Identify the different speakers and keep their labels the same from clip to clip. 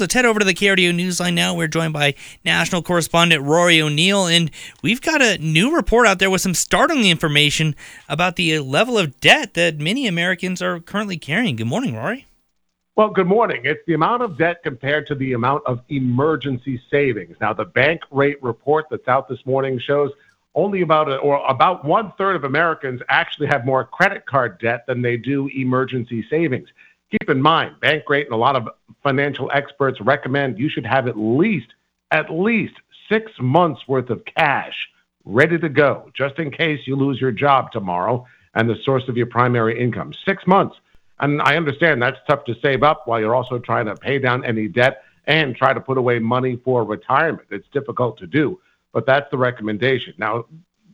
Speaker 1: Let's head over to the KRDO Newsline now. We're joined by national correspondent Rory O'Neill, and we've got a new report out there with some startling information about the uh, level of debt that many Americans are currently carrying. Good morning, Rory.
Speaker 2: Well, good morning. It's the amount of debt compared to the amount of emergency savings. Now, the bank rate report that's out this morning shows only about a, or about one third of Americans actually have more credit card debt than they do emergency savings. Keep in mind, Bankrate and a lot of financial experts recommend you should have at least at least six months worth of cash ready to go, just in case you lose your job tomorrow and the source of your primary income. Six months. And I understand that's tough to save up while you're also trying to pay down any debt and try to put away money for retirement. It's difficult to do, but that's the recommendation. Now,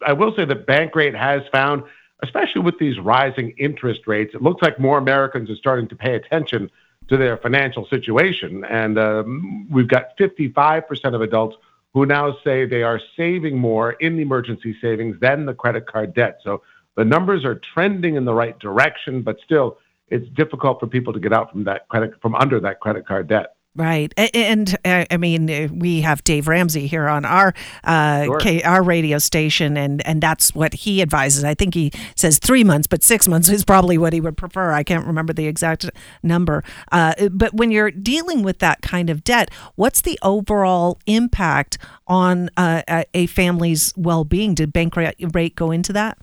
Speaker 2: I will say that Bankrate has found especially with these rising interest rates, it looks like more Americans are starting to pay attention to their financial situation. And um, we've got 55% of adults who now say they are saving more in the emergency savings than the credit card debt. So the numbers are trending in the right direction, but still, it's difficult for people to get out from that credit from under that credit card debt.
Speaker 3: Right, and uh, I mean, uh, we have Dave Ramsey here on our uh, sure. K, our radio station, and and that's what he advises. I think he says three months, but six months is probably what he would prefer. I can't remember the exact number. Uh, but when you're dealing with that kind of debt, what's the overall impact on uh, a family's well-being? Did Bankrate go into that?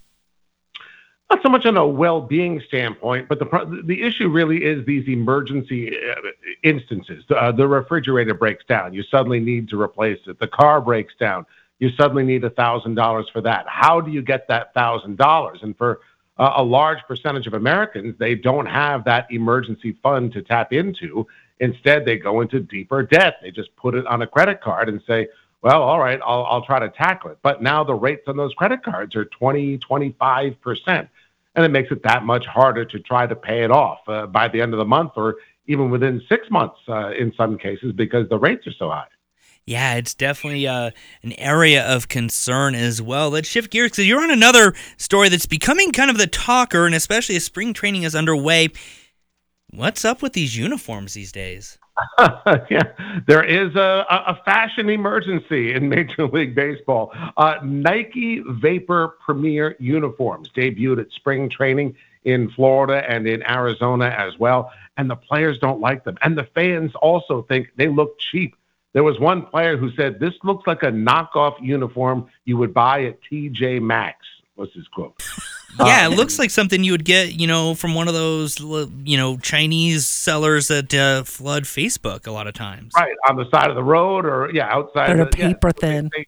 Speaker 2: Not so much on a well-being standpoint, but the the issue really is these emergency uh, instances. Uh, the refrigerator breaks down, you suddenly need to replace it. The car breaks down, you suddenly need a thousand dollars for that. How do you get that thousand dollars? And for uh, a large percentage of Americans, they don't have that emergency fund to tap into. Instead, they go into deeper debt. They just put it on a credit card and say, well, all right, I'll, I'll try to tackle it. But now the rates on those credit cards are 20, 25% and it makes it that much harder to try to pay it off uh, by the end of the month or even within six months uh, in some cases because the rates are so high.
Speaker 1: Yeah, it's definitely uh, an area of concern as well. Let's shift gears because you're on another story that's becoming kind of the talker, and especially as spring training is underway. What's up with these uniforms these days?
Speaker 2: yeah, there is a, a, fashion emergency in Major League Baseball. Uh, Nike Vapor Premier uniforms debuted at spring training in Florida and in Arizona as well, and the players don't like them, and the fans also think they look cheap. There was one player who said, "This looks like a knockoff uniform you would buy at TJ Maxx." Was his quote.
Speaker 1: Yeah, um, it looks like something you would get, you know, from one of those, you know, Chinese sellers that uh, flood Facebook a lot of times.
Speaker 2: Right on the side of the road, or yeah, outside.
Speaker 3: They're the, paper yeah, thin. They,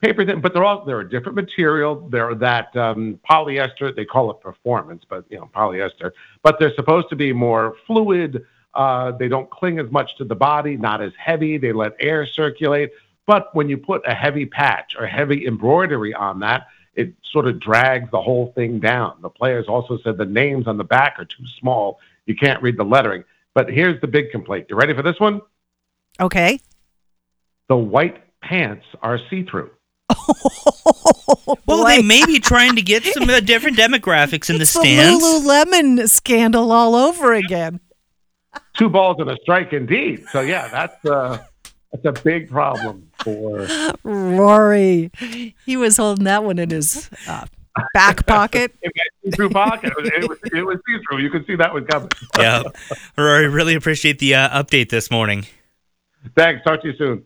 Speaker 2: paper thin, but they're all they're a different material. They're that um, polyester. They call it performance, but you know, polyester. But they're supposed to be more fluid. Uh, they don't cling as much to the body, not as heavy. They let air circulate. But when you put a heavy patch or heavy embroidery on that, it sort of drags the whole thing down. The players also said the names on the back are too small. You can't read the lettering. But here's the big complaint. You ready for this one?
Speaker 3: Okay.
Speaker 2: The white pants are see through.
Speaker 1: well, they may be trying to get some uh, different demographics in the
Speaker 3: it's
Speaker 1: the stands.
Speaker 3: The Lululemon scandal all over again.
Speaker 2: Two balls and a strike, indeed. So yeah, that's uh, that's a big problem for
Speaker 3: Rory. He was holding that one in his uh, back pocket.
Speaker 2: through pocket. It was, it was see-through. You could see that one coming.
Speaker 1: yeah, Rory, really appreciate the uh, update this morning.
Speaker 2: Thanks. Talk to you soon.